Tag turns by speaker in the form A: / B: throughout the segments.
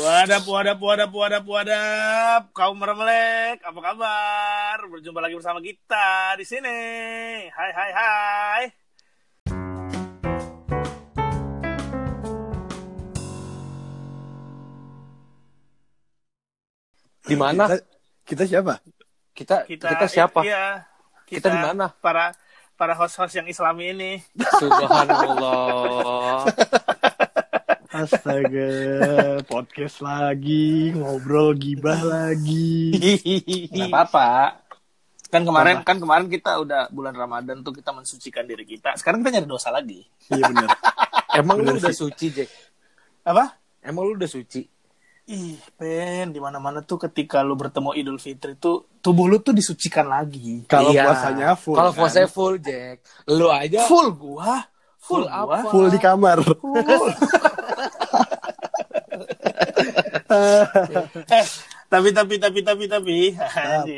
A: Wadap, wadap, wadap, wadap, wadap. Kaum meremlek, apa kabar? Berjumpa lagi bersama kita di sini. Hai, hai, hai.
B: Di mana?
C: Kita, kita siapa?
B: Kita kita, siapa?
A: Iya.
B: Kita di mana?
A: Para para host-host yang Islami ini.
B: Subhanallah.
C: Astaga, podcast lagi, ngobrol gibah lagi.
A: Nggak apa-apa. Kan kemarin kan kemarin kita udah bulan Ramadan tuh kita mensucikan diri kita. Sekarang kita nyari dosa lagi.
C: Iya benar.
B: Emang lu
C: Bener
B: udah
C: sih.
B: suci, Jack?
A: Apa?
B: Emang lu udah suci?
A: Ih, pen, di mana-mana tuh ketika lu bertemu Idul Fitri tuh tubuh lu tuh disucikan lagi.
C: Kalau
B: Iya.
C: puasanya full.
B: Kalau
C: kan?
B: puasanya full, Jack. Lu aja
A: Full gua, full,
B: Full apa?
C: full di kamar.
A: eh, tapi tapi tapi tapi tapi.
C: Tapi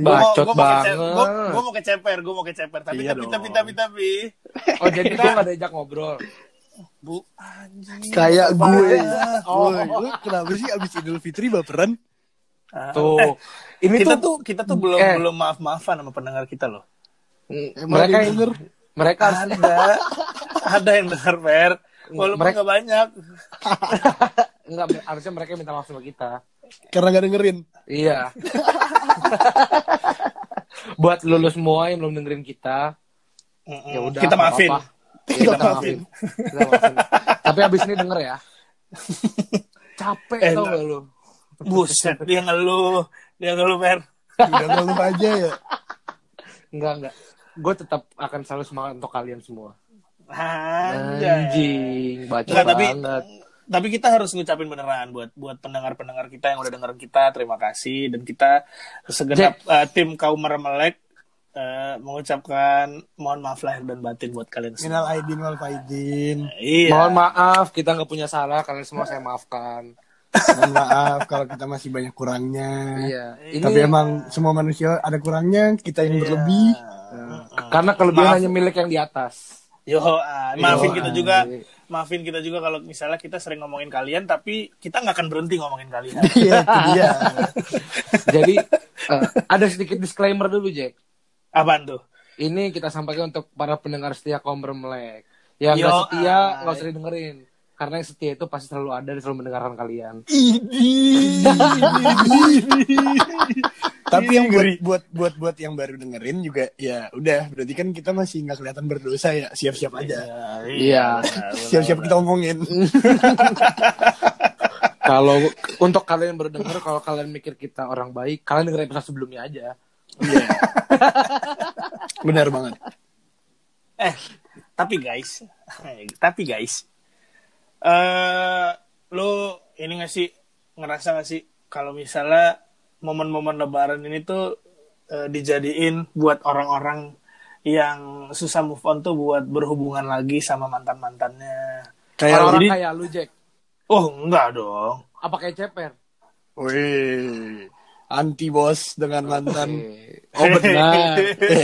B: Bacot
A: Gua gua
B: banget.
A: Gua, gua mau keceper, gua mau keceper. Tapi
C: Iya
A: tapi
C: dong.
A: tapi tapi tapi.
B: Oh, jadi gua gak diajak ngobrol.
A: Bu anjing.
C: kayak gue.
B: Oh.
C: Woi, lu kenapa sih abis Idul Fitri baperan?
A: Ah,
B: Tuh.
A: eh,
B: Ini
A: kita
B: tuh,
A: tuh kita tuh belum
B: eh.
A: belum maaf-maafan sama pendengar kita loh.
B: Mereka
C: ada yang denger?
B: mereka
A: Ada ada yang dengar Fer. Walaupun
B: Mereka-
A: nggak banyak.
B: enggak harusnya mereka minta maaf sama kita.
C: Karena gak dengerin.
B: Iya. Buat lulus semua yang belum dengerin kita,
A: Mm-mm.
B: ya udah
A: kita maafin.
B: apa-apa. Ya, kita maafin. Kita maafin. Tapi abis ini denger ya. Capek
A: Eh,
B: tau gak lu?
A: Buset, dia ngeluh. Dia ngeluh Fer.
C: Udah ngeluh aja ya.
B: Enggak, enggak. Gue tetap akan selalu semangat untuk kalian semua.
A: Anjay.
B: Anjing, baca banget.
A: tapi kita harus ngucapin beneran buat buat pendengar-pendengar kita yang udah dengerin kita terima kasih dan kita segenap uh, tim kaum meremelek uh, mengucapkan mohon maaf lahir dan batin buat kalian semua.
C: Minal aidin wal faidin.
A: Iya.
B: Mohon maaf, kita nggak punya salah. Kalian semua saya maafkan.
C: Mohon maaf kalau kita masih banyak kurangnya.
B: Iya.
C: Tapi emang semua manusia ada kurangnya, kita yang berlebih.
B: karena kelebihan
A: Maaf.
B: hanya milik yang di atas.
A: Yo, ah, maafin
B: Yo,
A: kita juga.
B: anjing.
A: Maafin kita juga kalau misalnya kita sering ngomongin kalian tapi kita nggak akan berhenti ngomongin kalian.
C: Iya, itu dia.
B: Jadi eh, ada sedikit disclaimer dulu, Jack.
A: Apaan tuh?
B: Ini kita sampaikan untuk para pendengar setia kaum bermelek. Yang nggak setia nggak usah didengerin. Karena yang setia itu pasti selalu ada dan selalu mendengarkan kalian.
C: Tapi yang buat buat buat buat yang baru dengerin juga ya udah berarti kan kita masih nggak kelihatan berdosa ya siap-siap aja
B: Iya.
C: siap-siap kita omongin
B: Kalau untuk kalian yang baru denger, kalau kalian mikir kita orang baik, kalian dengerin episode sebelumnya aja.
C: Iya. benar banget
A: Eh, tapi guys, tapi guys, eh lu ini gak sih ngerasa gak sih kalau misalnya momen-momen Lebaran ini tuh eh, dijadiin buat orang-orang yang susah move on tuh buat berhubungan lagi sama mantan mantannya.
C: kayak
B: Orang-orang
A: jadi-
B: kayak lu, Jack.
A: Oh enggak dong.
B: Apa kayak ceper?
C: wih anti bos dengan mantan
B: Oh benar.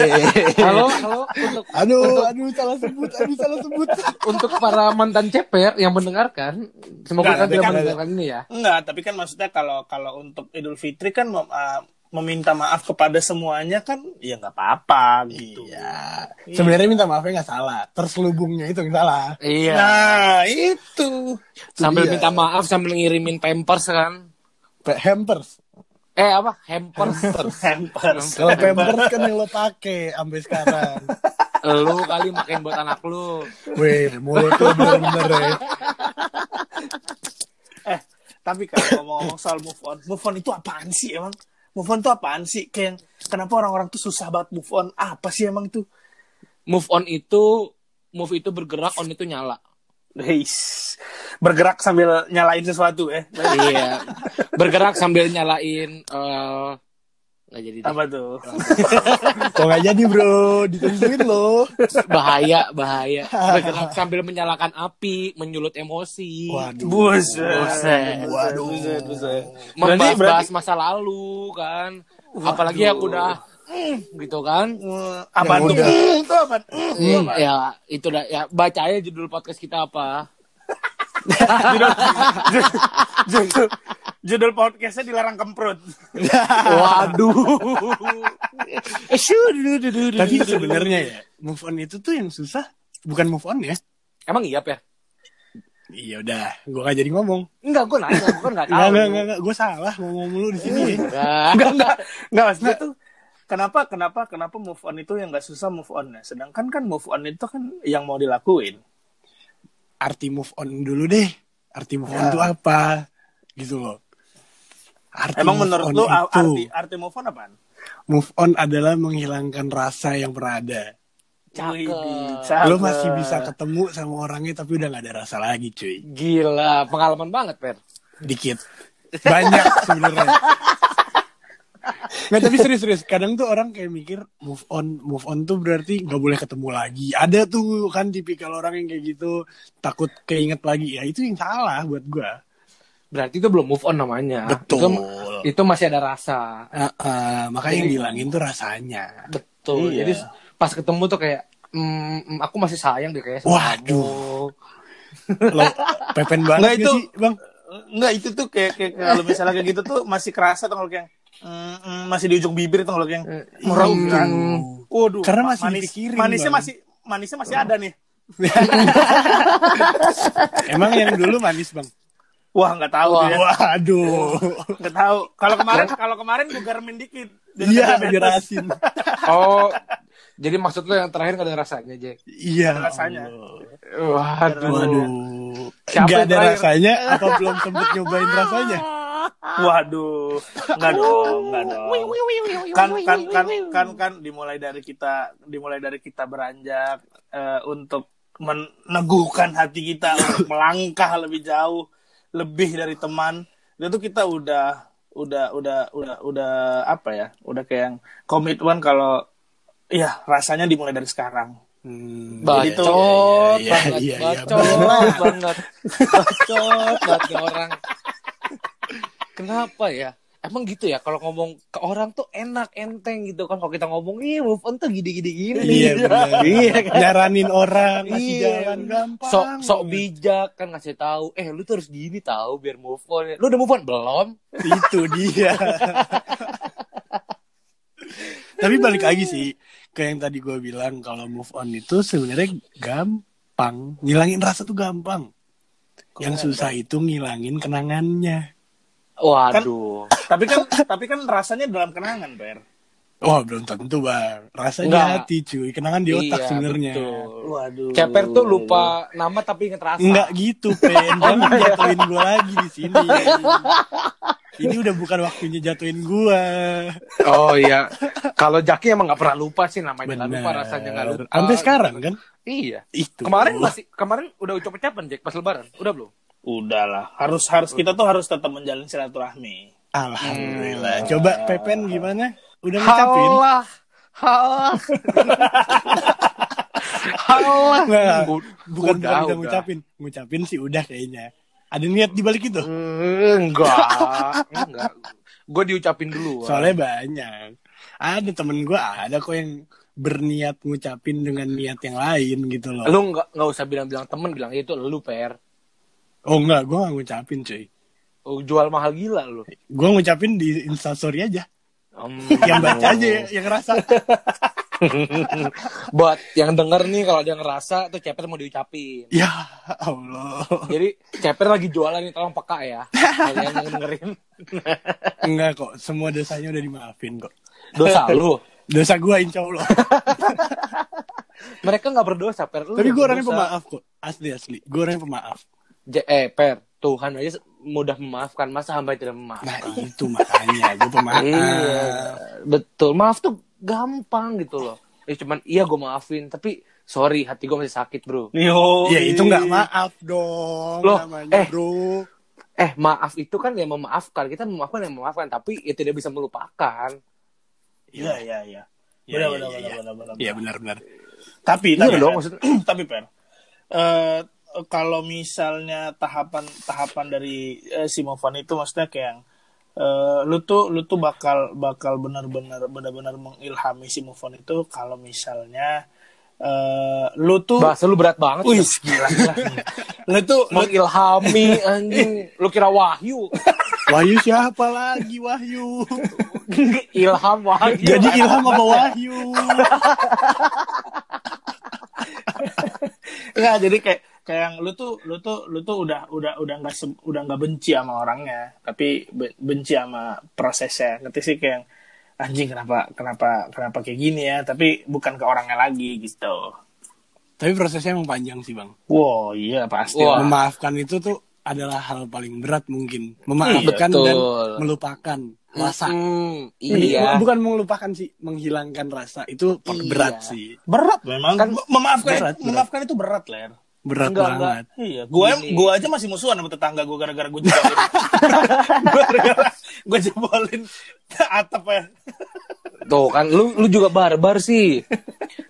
B: halo, halo untuk
C: aduh aduh salah sebut aduh salah sebut
B: untuk para mantan ceper yang mendengarkan, semoga
A: Nggak,
B: kalian
A: tapi
B: tidak
A: kan-
B: mendengarkan ini ya.
A: Enggak, tapi kan maksudnya kalau kalau untuk Idul Fitri kan mem- ah, meminta maaf kepada semuanya kan ya nggak apa-apa gitu.
C: ya sebenarnya minta maafnya nggak salah terselubungnya itu yang salah
B: Iya.
A: Nah, itu.
B: sambil
C: dia.
B: minta maaf sambil ngirimin pampers kan.
C: Pe- hampers
B: Eh apa? Hampers.
A: Hampers.
C: kalau pampers kan yang lo pakai sampai sekarang
B: lu kali makin buat anak lu.
C: wih mulut lo bener-bener ya
A: Eh, tapi kalau ngomong-ngomong soal move on, move on itu apaan sih emang? Move on itu apaan sih? Kayak kenapa orang-orang tuh susah banget move on? Apa sih emang itu?
B: Move on itu move itu bergerak, on itu nyala.
A: Heis. Bergerak sambil nyalain sesuatu eh.
B: iya. Bergerak sambil nyalain eh nggak jadi deh.
A: Apa tuh?
C: kok nggak jadi bro ditungguin lo
B: bahaya bahaya bergerak sambil menyalakan api menyulut emosi
C: waduh
A: Buset.
B: Buset.
C: Waduh.
A: Buset, buset. Berarti,
B: membahas
A: berarti
B: masa lalu kan apalagi yang udah mm, gitu kan
A: eh, apa tuh? Mm, Itu apa?
B: Hmm, ya itu dah ya baca aja judul podcast kita apa
A: judul, judul, judul podcastnya dilarang kemprut.
B: Waduh. Eh,
C: Tapi sebenarnya ya, move on itu tuh yang susah bukan move on ya.
B: Emang iya, Per?
C: Iya udah, gua gak jadi ngomong.
B: Enggak, gue nanya, gue kan nggak tahu.
C: Enggak, enggak, enggak. Gue salah ngomong mulu di sini. ya.
B: Enggak.
A: Enggak, enggak. Enggak, maksudnya tuh kenapa kenapa kenapa move on itu yang nggak susah move on sedangkan kan move on itu kan yang mau dilakuin
C: Arti move on dulu deh. Arti move on
A: Ya.
C: itu apa? Gitu loh. Arti
A: emang
C: move
A: menurut lu
C: itu,
A: arti arti move on apaan
C: move on adalah menghilangkan rasa yang pernah ada.
B: Cakep.
A: Widih, cakep.
C: Lo masih bisa ketemu sama orangnya tapi udah gak ada rasa lagi cuy.
B: Gila, pengalaman banget, Per.
C: Dikit. Banyak sebenarnya. Nggak tapi serius-serius. Kadang tuh orang kayak mikir move on, move on tuh berarti nggak boleh ketemu lagi. Ada tuh kan tipikal orang yang kayak gitu takut keinget lagi. Ya itu yang salah buat gua.
B: Berarti itu belum move on namanya.
C: Betul.
B: Itu, itu masih ada rasa.
C: Ah, ah, makanya yang dihilangin tuh rasanya.
B: Betul.
A: Iya.
B: Jadi pas ketemu tuh kayak mm, aku masih sayang deh kayak
C: Waduh. Lo pepen banget
A: Nggak,
C: gak
A: itu-
C: sih bang?
A: Enggak itu tuh kayak, kayak kalau misalnya kayak gitu tuh masih kerasa tuh kalau kayak mm, mm, masih di ujung bibir tuh kayak
B: Eh,
A: merem kan.
B: hmm.
A: Waduh.
C: Karena masih
A: manis,
C: dipikirin,
A: manisnya
C: Bang.
A: masih manisnya masih ada nih.
C: Emang yang dulu manis bang?
A: Wah nggak tahu
B: Wah.
A: ya.
C: Waduh.
A: Nggak tahu. Kalau kemarin kalau kemarin gue garemin dikit. Jadi
C: Iya, biar asin.
B: Oh, jadi maksud lo yang terakhir gak ada rasanya, Jack?
C: Iya.
A: Rasanya.
B: Waduh.
C: Waduh.
B: Siapa yang
C: ada
B: terakhir?
C: rasanya apa belum sempet nyobain rasanya?
A: Waduh, nggak dong, nggak dong. Kan kan kan kan kan dimulai dari kita dimulai dari kita beranjak eh, untuk meneguhkan hati kita untuk melangkah lebih jauh, lebih dari teman. Itu kita udah udah udah udah udah apa ya? Udah kayak yang komitmen kalau Iya, rasanya dimulai dari sekarang.
C: Hmm,
B: Bacot
C: Iya,
B: banget,
C: iya, iya,
B: bacot banget, bacot banget orang. Kenapa ya? Emang gitu ya kalau ngomong ke orang tuh enak enteng gitu kan kalau kita ngomong ih move on tuh gini-gini gini.
C: Iya, benar.
B: Iya kan?
C: Nyaranin orang ngasih
B: Iya.
C: jalan gampang.
B: Sok sok
C: banget.
B: bijak kan ngasih tahu, eh lu tuh harus gini tahu biar move on. Lu udah move on belum?
C: Itu dia. Tapi balik lagi sih ke yang tadi gue bilang kalau move on itu sebenarnya gampang. Ngilangin rasa tuh gampang. Yang susah itu ngilangin kenangannya.
B: Waduh.
A: Tapi kan tapi kan rasanya dalam kenangan, Per.
C: Wah belum tentu bang. Rasanya
B: Enggak.
C: hati cuy. Kenangan di otak
B: Iya,
C: sebenarnya.
B: betul.
A: Waduh.
B: Ceper tuh lupa nama tapi inget rasa.
C: Enggak gitu, Pen. Jangan jatuhin gue lagi di sini. Ini udah bukan waktunya jatuhin gue.
B: Oh iya. Kalau Jaki emang nggak pernah lupa sih namanya nggak lupa rasanya nggak lupa.
C: Sampai sekarang kan?
B: Iya.
C: Itu.
B: Kemarin masih kemarin udah ucap-ucapan Jack pas lebaran. Udah belum?
A: Udahlah, harus harus kita tuh harus tetap menjalin silaturahmi.
C: Alhamdulillah. Coba Pepen gimana? Udah ngucapin?
B: Halah. Halah. Halah.
C: Nggak,
B: Bu-
C: bukan
B: udah,
C: bukan udah
B: udah.
C: ngucapin. Ngucapin sih udah kayaknya. Ada niat di balik itu.
B: Enggak. Enggak. Gue diucapin dulu.
C: Soalnya banyak. Ada temen gue ada kok yang berniat ngucapin dengan niat yang lain gitu loh.
B: lu nggak nggak usah bilang-bilang temen bilang itu lu per
C: Oh enggak, gue gak ngucapin cuy.
B: Oh, jual mahal gila lu
C: Gue ngucapin di instastory aja.
B: Em,
C: Yang baca aja ya, yang ngerasa.
B: buat yang denger nih kalau dia ngerasa tuh ceper mau diucapin
C: Ya Allah.
B: jadi ceper lagi jualan nih tolong peka ya kalian yang dengerin
C: Enggak kok, semua dosanya udah dimaafin kok.
B: dosa lu
C: Dosa gue insya Allah.
B: mereka nggak berdosa per lu
C: Tapi gue orangnya pemaaf kok. Asli asli. Gue orangnya pemaaf.
B: J- eh per Tuhan aja mudah memaafkan masa hamba tidak
C: Nah
B: memaafkan
C: itu makanya gue pemaaf.
B: iya betul maaf tuh gampang gitu loh eh cuman iya gue maafin tapi sorry hati gue masih sakit bro
A: Yo.
C: Ya itu nggak maaf dong
B: Loh,
C: namanya
B: eh.
C: bro.
B: eh maaf itu kan yang memaafkan kita memaafkan yang memaafkan tapi ya tidak bisa melupakan
A: Iya, iya, iya.
C: Iya,
A: Benar,
C: iya,
A: benar,
C: iya,
A: benar,
C: iya.
A: benar, benar.
C: Iya benar-benar.
A: Tapi,
B: Iya
A: tapi,
B: dong,
A: Per.
B: maksudnya.
A: tapi per, eh, kalau misalnya tahapan tahapan dari eh, si move on itu maksudnya kayak yang eh, lu tuh lu tuh bakal bakal benar-benar benar-benar mengilhami si on itu kalau misalnya eh, lu tuh
B: Bahasa lu berat banget.
A: Wih, gila, gila. lu tuh
B: Mengilhami anjing. Lu kira Wahyu.
C: Wahyu siapa lagi Wahyu?
B: Ilham Wahyu.
C: Jadi Ilham apa Wahyu?
A: Enggak, jadi kayak kayak yang lu tuh lu tuh lu tuh udah udah udah nggak udah nggak benci sama orangnya, tapi be- benci sama prosesnya. Ngerti sih kayak yang, anjing kenapa kenapa kenapa kayak gini ya, tapi bukan ke orangnya lagi gitu.
C: Tapi prosesnya emang panjang sih bang.
A: Wow, iya pasti. Lah.
C: Memaafkan itu tuh adalah hal paling berat mungkin. Memaafkan
B: Iya,
C: dan melupakan rasa.
B: Hmm,
C: Ini
B: iya.
C: Bukan melupakan sih, menghilangkan rasa itu
B: Iya.
C: berat sih.
A: Berat memang.
B: Kan
A: memaafkan
C: berat, berat.
A: memaafkan itu berat, Ler.
C: Berat
B: Enggak,
C: banget.
A: Iya, gue
B: Gini.
A: gua aja masih musuhan sama tetangga gue gara-gara gue jebolin. gara-gara gue jebolin atap ya.
B: Tuh kan lu lu juga barbar sih.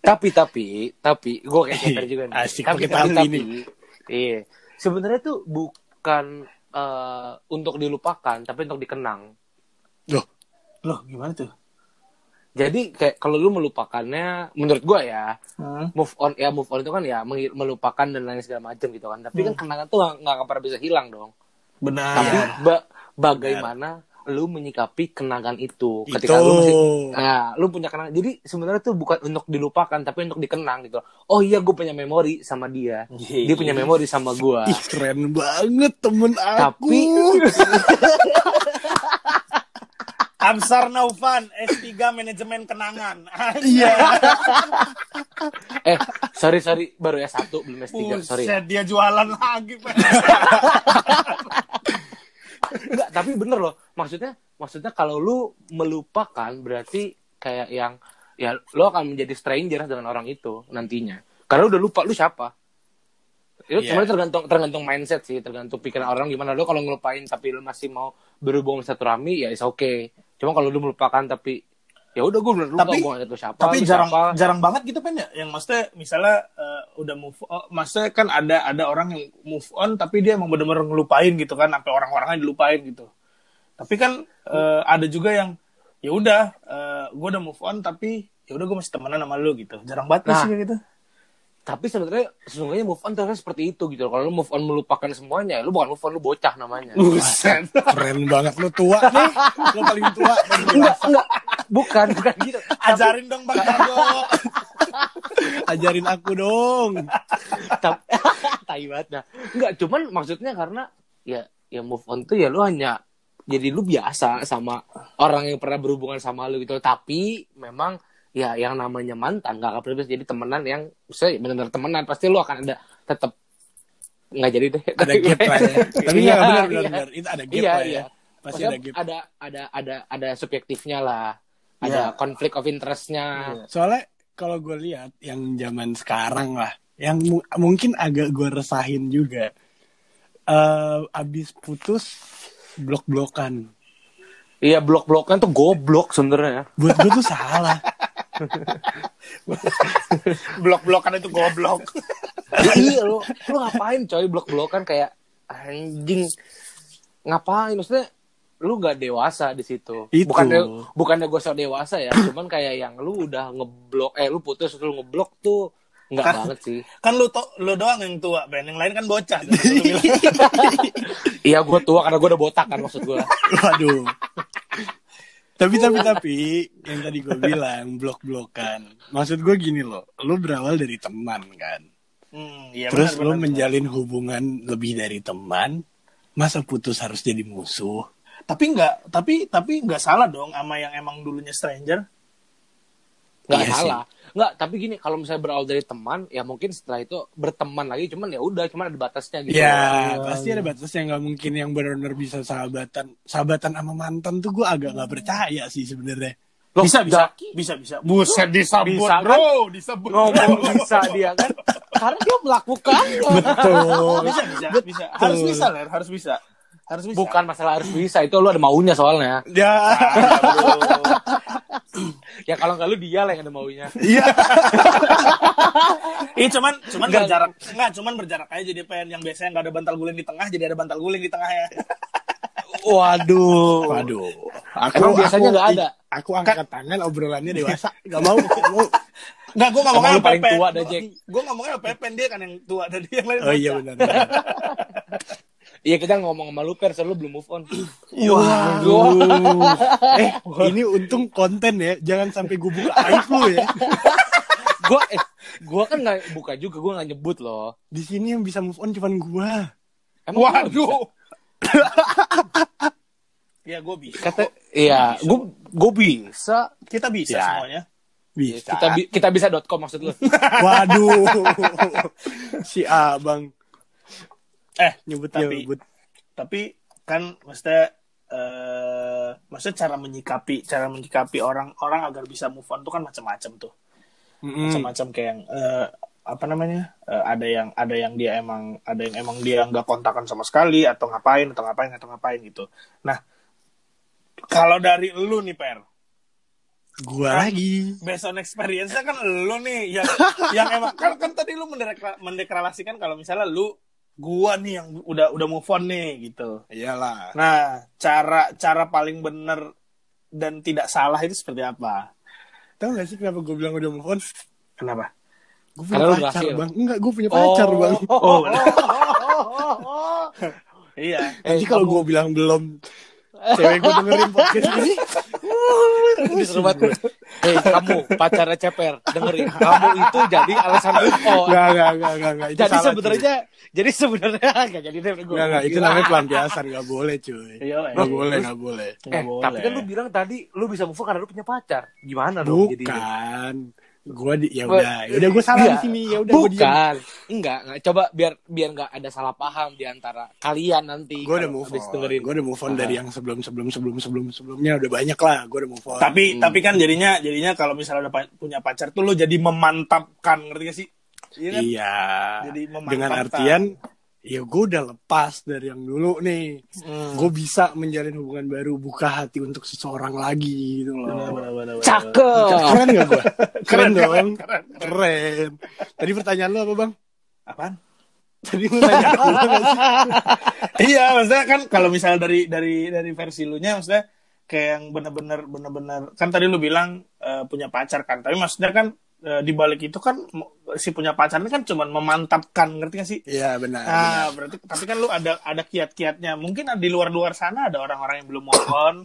B: tapi tapi tapi gue kayak ceper juga nih.
C: Asik
B: tapi, tapi,
C: tapi
B: tapi,
C: ini.
B: Iya. Sebenarnya tuh bukan eh, untuk dilupakan tapi untuk dikenang.
C: Loh,
A: Loh, gimana tuh?
B: Jadi kayak kalau lu melupakannya menurut gua ya
A: Hmm.
B: move on ya move on itu kan ya melupakan dan lain segala macam gitu kan. Tapi kan kenangan tuh nggak akan pernah bisa hilang dong.
A: Benar.
B: Tapi ba- bagaimana lu menyikapi kenangan itu
C: itu.
B: ketika lu masih Nah, lu punya kenangan. Jadi sebenarnya tuh bukan untuk dilupakan, tapi untuk dikenang gitu. Oh iya, gue punya memori sama dia.
A: Iya.
B: Dia punya memori sama gua.
C: Ih, keren banget temen aku.
B: Tapi
A: Amsar Naufan, S3 Manajemen Kenangan.
C: Iya.
B: eh, sorry sorry, baru ya satu belum S3. Sorry.
A: Buset, dia jualan lagi, Pak.
B: Enggak, tapi bener loh. Maksudnya maksudnya kalau lu melupakan berarti kayak yang ya lu akan menjadi stranger dengan orang itu nantinya. Karena udah lupa lu siapa. Itu
C: Iya.
B: sebenarnya tergantung tergantung mindset sih, tergantung pikiran orang gimana lu kalau ngelupain tapi lu masih mau berhubungan silaturahmi ya is oke. Cuma kalau lu melupakan tapi ya udah gue lupa
A: Tapi-
B: gue lu siapa.
A: Tapi jarang
B: siapa.
A: jarang banget gitu kan ya. Yang maksudnya misalnya eh, udah move on, maksudnya kan ada ada orang yang move on tapi dia emang bener-bener ngelupain gitu kan sampai orang-orangnya dilupain gitu. Tapi kan eh, ada juga yang ya udah gue udah move on tapi ya udah gue masih temenan sama lu gitu. Jarang banget
B: Nah.
A: sih kayak gitu.
B: Tapi sebenarnya sesungguhnya move on ternyata seperti itu gitu. Kalau lu move on melupakan semuanya, lu bukan move on, lu bocah namanya.
A: Buset.
C: Keren banget lu tua nih. Lu paling tua.
B: enggak, enggak. Bukan, bukan gitu.
A: Ajarin dong Bang.
C: Ajarin aku dong.
B: Tapi tai banget dah. Enggak, cuman maksudnya karena ya ya move on tuh ya lu hanya jadi lu biasa sama orang yang pernah berhubungan sama lu gitu. Tapi memang ya yang namanya mantan gak akan jadi temenan yang saya benar-benar temenan pasti lu akan ada tetap nggak jadi deh.
C: Ada gap lah ya. Tapi
B: Iya,
C: ya benar
B: iya.
C: benar benar. Itu ada gap
B: Iya,
C: lah ya.
B: iya.
C: Pasti
B: Maksudnya
C: ada gap.
B: ada ada ada ada subjektifnya lah. Ada
A: Iya.
B: konflik of interestnya.
C: Soalnya kalau gue lihat yang zaman sekarang lah, yang mu- mungkin agak gue resahin juga. eh abis putus blok-blokan.
B: Iya blok-blokan tuh goblok sebenarnya.
C: Buat gue tuh salah.
A: Blok-blokan itu goblok.
B: Ya, iya lu lu ngapain coy blok-blokan kayak anjing ngapain maksudnya lu nggak dewasa di situ
C: Itu.
B: bukannya bukannya gue sok dewasa ya cuman kayak yang lu udah ngeblok eh lu putus lu ngeblok tuh nggak
A: Kan-
B: banget sih
A: kan lu to, lu doang yang tua, Ben. Yang lain kan bocah.
B: Iya gue tua karena gue udah botak kan maksud gue
C: Waduh. Tapi tapi tapi yang tadi gue bilang blok-blokan. Maksud gue gini loh, lu berawal dari teman kan.
A: Hmm, iya,
C: Terus
A: benar,
C: lu
A: benar,
C: menjalin hubungan lebih dari teman, masa putus harus jadi musuh?
A: tapi nggak tapi tapi nggak salah dong sama yang emang dulunya stranger
B: nggak
C: Iya sih.
B: salah. Nggak tapi gini kalau misalnya berawal dari teman ya mungkin setelah itu berteman lagi cuman ya udah cuman ada batasnya gitu.
C: Ya, pasti ada batasnya. Nggak mungkin yang benar-benar bisa sahabatan. Sahabatan sama mantan tuh gue agak nggak percaya sih sebenarnya.
B: Loh,
A: bisa bisa
B: Zaki
A: bisa bisa. Buset disebut
B: Bisa, kan?
A: bro disebut.
B: Ngomong bisa dia kan? Karena dia melakukan.
C: Betul.
A: bisa bisa bisa. Harus bisa Ler harus bisa. Harus bisa.
B: Bukan masalah harus bisa itu lu ada maunya soalnya.
C: Ya,
B: ya kalau nggak lu dia lah yang ada maunya
C: iya.
A: Ih cuman cuman
B: Enggak.
A: berjarak enggak cuman berjarak aja jadi pengen yang biasanya nggak ada bantal guling di tengah jadi ada bantal guling di tengahnya
B: waduh
C: Waduh.
B: Emang biasanya nggak ada?
C: Aku angkat tangan obrolannya dewasa. Gak mau, gak.
A: Enggak, gue ngomongnya
B: lu paling tua dah, Jack.
A: Gue ngomongnya Pepen, dia kan yang tua dan dia yang lain.
C: Oh iya benar.
B: Iya kita ngomong sama lu per, lu belum move on.
C: Waduh. eh, ini untung konten ya. Jangan sampai gue buka aib lu ya.
B: gua eh, gua kan nggak buka juga, gua nggak nyebut loh.
C: Di sini yang bisa move on cuman gua.
B: Emang?
A: Waduh. ya gue bisa.
B: Kata, iya, gua gua bisa.
A: Kita bisa
C: Ya.
A: semuanya.
C: Bisa.
B: Kita bi- kita bisa.com maksud lu.
C: Waduh. si Abang
A: Eh,
C: nyebut
A: Tapi-
C: nyebut.
A: tapi kan maksudnya eh maksudnya cara menyikapi cara menyikapi orang orang agar bisa move on tuh kan macam-macam tuh
C: Mm-mm.
A: macam-macam kayak yang eh, apa namanya Eh, ada yang ada yang dia emang ada yang emang dia nggak kontakan sama sekali atau ngapain atau ngapain atau ngapain gitu nah kalau dari lu nih per
C: Gua lagi.
A: based on experience kan lu nih yang yang emang kan kan tadi lu mendekla- mendeklarasikan kalau misalnya lu gua nih yang udah udah move on nih gitu
C: Iyalah.
A: Nah, cara cara paling benar dan tidak salah itu seperti apa?
C: Tahu gak sih kenapa gue bilang udah move on?
A: Kenapa?
C: Gue
B: Karena
C: punya pacar,
B: berhasil.
C: Bang. Enggak, gue punya pacar, Bang.
A: Oh, Iya.
C: Nanti kalau gue bilang belum, cewek gue dengerin podcast ini,
B: Seru banget. Hei, kamu pacarnya ceper, dengerin. Kamu itu jadi alasan move on.
C: Enggak, enggak, enggak, enggak, enggak.
B: Jadi sebenarnya, jadi sebenarnya enggak jadi deh gue.
C: Enggak, enggak. Itu namanya pelampiasan. Enggak boleh, cuy.
A: Iya,
C: Enggak boleh, enggak boleh.
B: Eh, tapi kan lu bilang tadi lu bisa move on karena lu punya pacar. Gimana dong jadinya?
C: Bukan. Gue di, ya
B: Gua-
C: udah, ya udah gue salah
B: Iya.
C: di sini. Ya udah.
B: Bukan. Enggak, enggak. Coba biar biar enggak ada salah paham di antara kalian nanti.
C: Gue udah move on.
B: dengerin.
C: Gue udah move on dari yang sebelum sebelum sebelum sebelum sebelumnya udah banyak lah. Gue udah move on.
A: tapi tapi kan jadinya jadinya kalau misalnya udah punya pacar tuh lu jadi memantapkan, ngerti gak sih? Iya kan?
C: Iya.
A: Jadi memantapkan.
C: Dengan artian, ya gue udah lepas dari yang dulu nih.
A: Hmm.
C: Gue bisa menjalin hubungan baru, buka hati untuk seseorang lagi gitu loh.
A: Benar-benar.
B: Cakep.
C: Keren gak gue? Keren,
A: Keren,
C: dong.
A: keren,
C: Keren, Tadi pertanyaan lo apa bang?
A: Apaan?
C: Tadi nggak sih?
A: iya, maksudnya kan kalau misalnya dari dari dari versi lu nya maksudnya kayak yang benar-benar benar-benar kan tadi lu bilang eh, punya pacar kan, tapi maksudnya kan di balik itu kan si punya pacar ini kan cuman memantapkan, ngerti gak sih?
C: Iya benar. benar.
A: Nah, berarti tapi kan lu ada ada kiat-kiatnya. Mungkin di luar-luar sana ada orang-orang yang belum move on.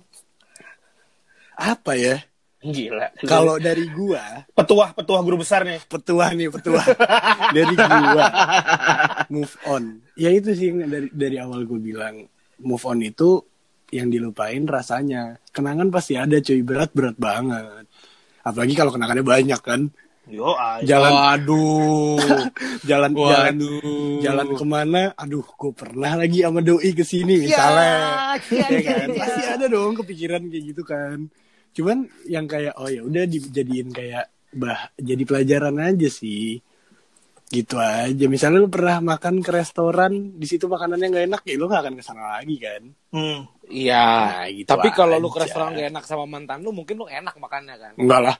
C: Apa ya?
A: Gila.
C: Kalau dari gua,
A: petuah-petuah guru besar nih.
C: petua nih petua dari gua move on. Ya itu sih yang dari dari awal gue bilang move on itu yang dilupain rasanya. Kenangan pasti ada cuy berat berat banget. Apalagi kalau kenangannya banyak kan.
A: Yo.
C: Jalan
B: Waduh.
C: jalan jalan
B: Waduh.
C: jalan ke mana aduh gue pernah lagi sama doi ke sini misalnya
B: Ya,
C: ya kan pasti ada dong kepikiran kayak gitu kan cuman yang kayak oh ya udah dijadiin kayak bah jadi pelajaran aja sih gitu aja misalnya lu pernah makan ke restoran di situ makanannya nggak enak ya lu nggak akan ke sana lagi kan
A: Hmm.
B: Iya.
C: Nah, gitu
B: Tapi kalau lu ke restoran gak enak sama mantan lu, mungkin lu enak makannya kan?
C: enggak lah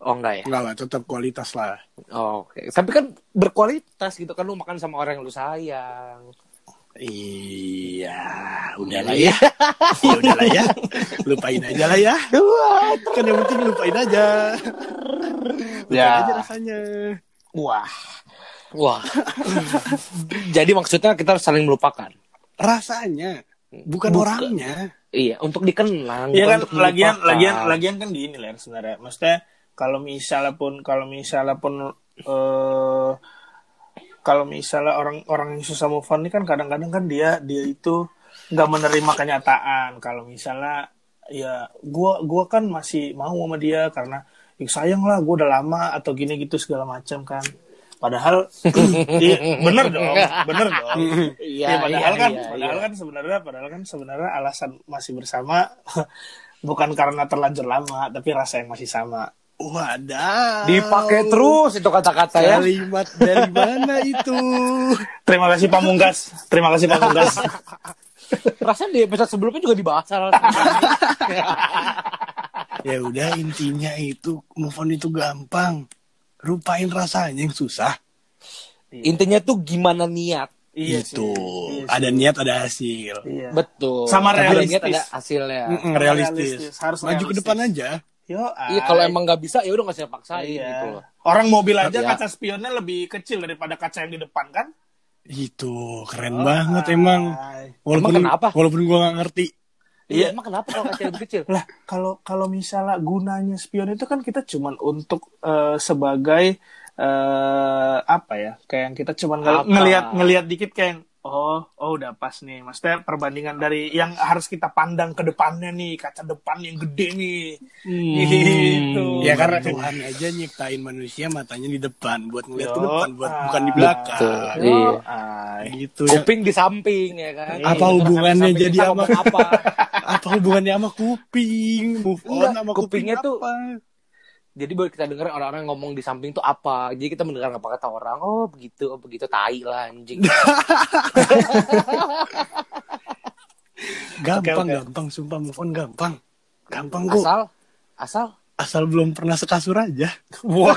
B: Oh enggak ya?
C: enggak lah tetap kualitas lah
B: Oh, Oke. Tapi kan berkualitas gitu kan lu makan sama orang yang lu sayang.
C: Iya, udahlah ya. ya udahlah ya. Lupain aja lah ya. Kan yang penting lupain aja. Lupain
A: Ya.
C: aja rasanya.
A: Wah.
B: Wah. Jadi maksudnya kita harus saling melupakan.
C: Rasanya, bukan
B: Bukan.
C: orangnya.
B: Iya, untuk dikenang.
A: Iya
B: bukan
A: kan
B: untuk
A: lagian lagian lagian kan gini lah sebenarnya. Maksudnya kalau misalnya pun kalau misalnya pun eh kalau misalnya orang orang yang susah move on ini kan kadang-kadang kan dia dia itu nggak menerima kenyataan. Kalau misalnya ya gua gua kan masih mau sama dia karena ya sayang lah gua udah lama atau gini gitu segala macam kan. Padahal iya, bener dong bener dong.
B: Iya,
A: ya, padahal
B: iya,
A: kan
B: iya,
A: padahal
B: iya.
A: kan sebenarnya padahal kan sebenarnya alasan masih bersama bukan karena terlanjur lama tapi rasa yang masih sama
C: Wadah.
B: Dipakai terus itu kata-kata ya.
C: Kalimat dari mana itu?
A: terima kasih pamungkas terima kasih pamungkas
B: Rasanya di episode sebelumnya juga dibahas hal
C: ya udah intinya itu move on itu gampang. Rupain rasanya yang susah.
B: Intinya tuh gimana niat.
A: iya
C: itu.
A: sih, iya
C: ada
A: sih.
C: niat, ada hasil.
A: iya.
B: Betul.
A: Sama
B: ada
A: realistis.
B: niat ada hasilnya.
C: Realistis.
A: Realistis, harus
C: Maju ke depan aja.
A: Yo,
B: Iya kalau emang nggak bisa ya udah nggak usah paksain
A: iya.
B: gitu loh.
A: Orang mobil aja
B: Ya.
A: kaca spionnya lebih kecil daripada kaca yang di depan kan?
C: Itu keren
A: Oh,
C: banget emang.
A: ay.
C: Walaupun
B: Emang kenapa?
C: walaupun gua nggak ngerti.
B: Iya emang kenapa kalau kaca lebih kecil?
A: Lah, kalau kalau misalnya gunanya spion itu kan kita cuman untuk eh, sebagai eh apa ya? Kayak yang kita cuman ngelihat ngelihat dikit kayak oh, oh udah pas nih. Maksudnya perbandingan dari yang harus kita pandang ke depannya nih, kaca depan yang gede nih. Gitu.
C: Ya karena Tuhan aja nyiptain manusia matanya di depan buat ngeliat ke depan, buat
A: ah.
C: bukan di belakang.
B: Betul.
A: Yo,
B: Iya.
A: ay.
C: Gitu. Ya,
B: Kuping di samping ya kan.
A: Apa
B: Terus
C: hubungannya
B: samping
C: jadi sama-
B: apa?
C: apa hubungannya sama kuping? Move on sama kuping
B: kupingnya tuh-
C: apa?
B: Jadi baru kita dengar orang-orang ngomong di samping tuh apa. Jadi kita mendengar apa kata orang. Oh begitu, oh begitu tai lah anjing.
C: Gampang,
A: oke.
C: gampang, sumpah move on gampang. Gampang kok.
B: asal asal
C: Asal belum pernah sekasur aja.
A: Wah,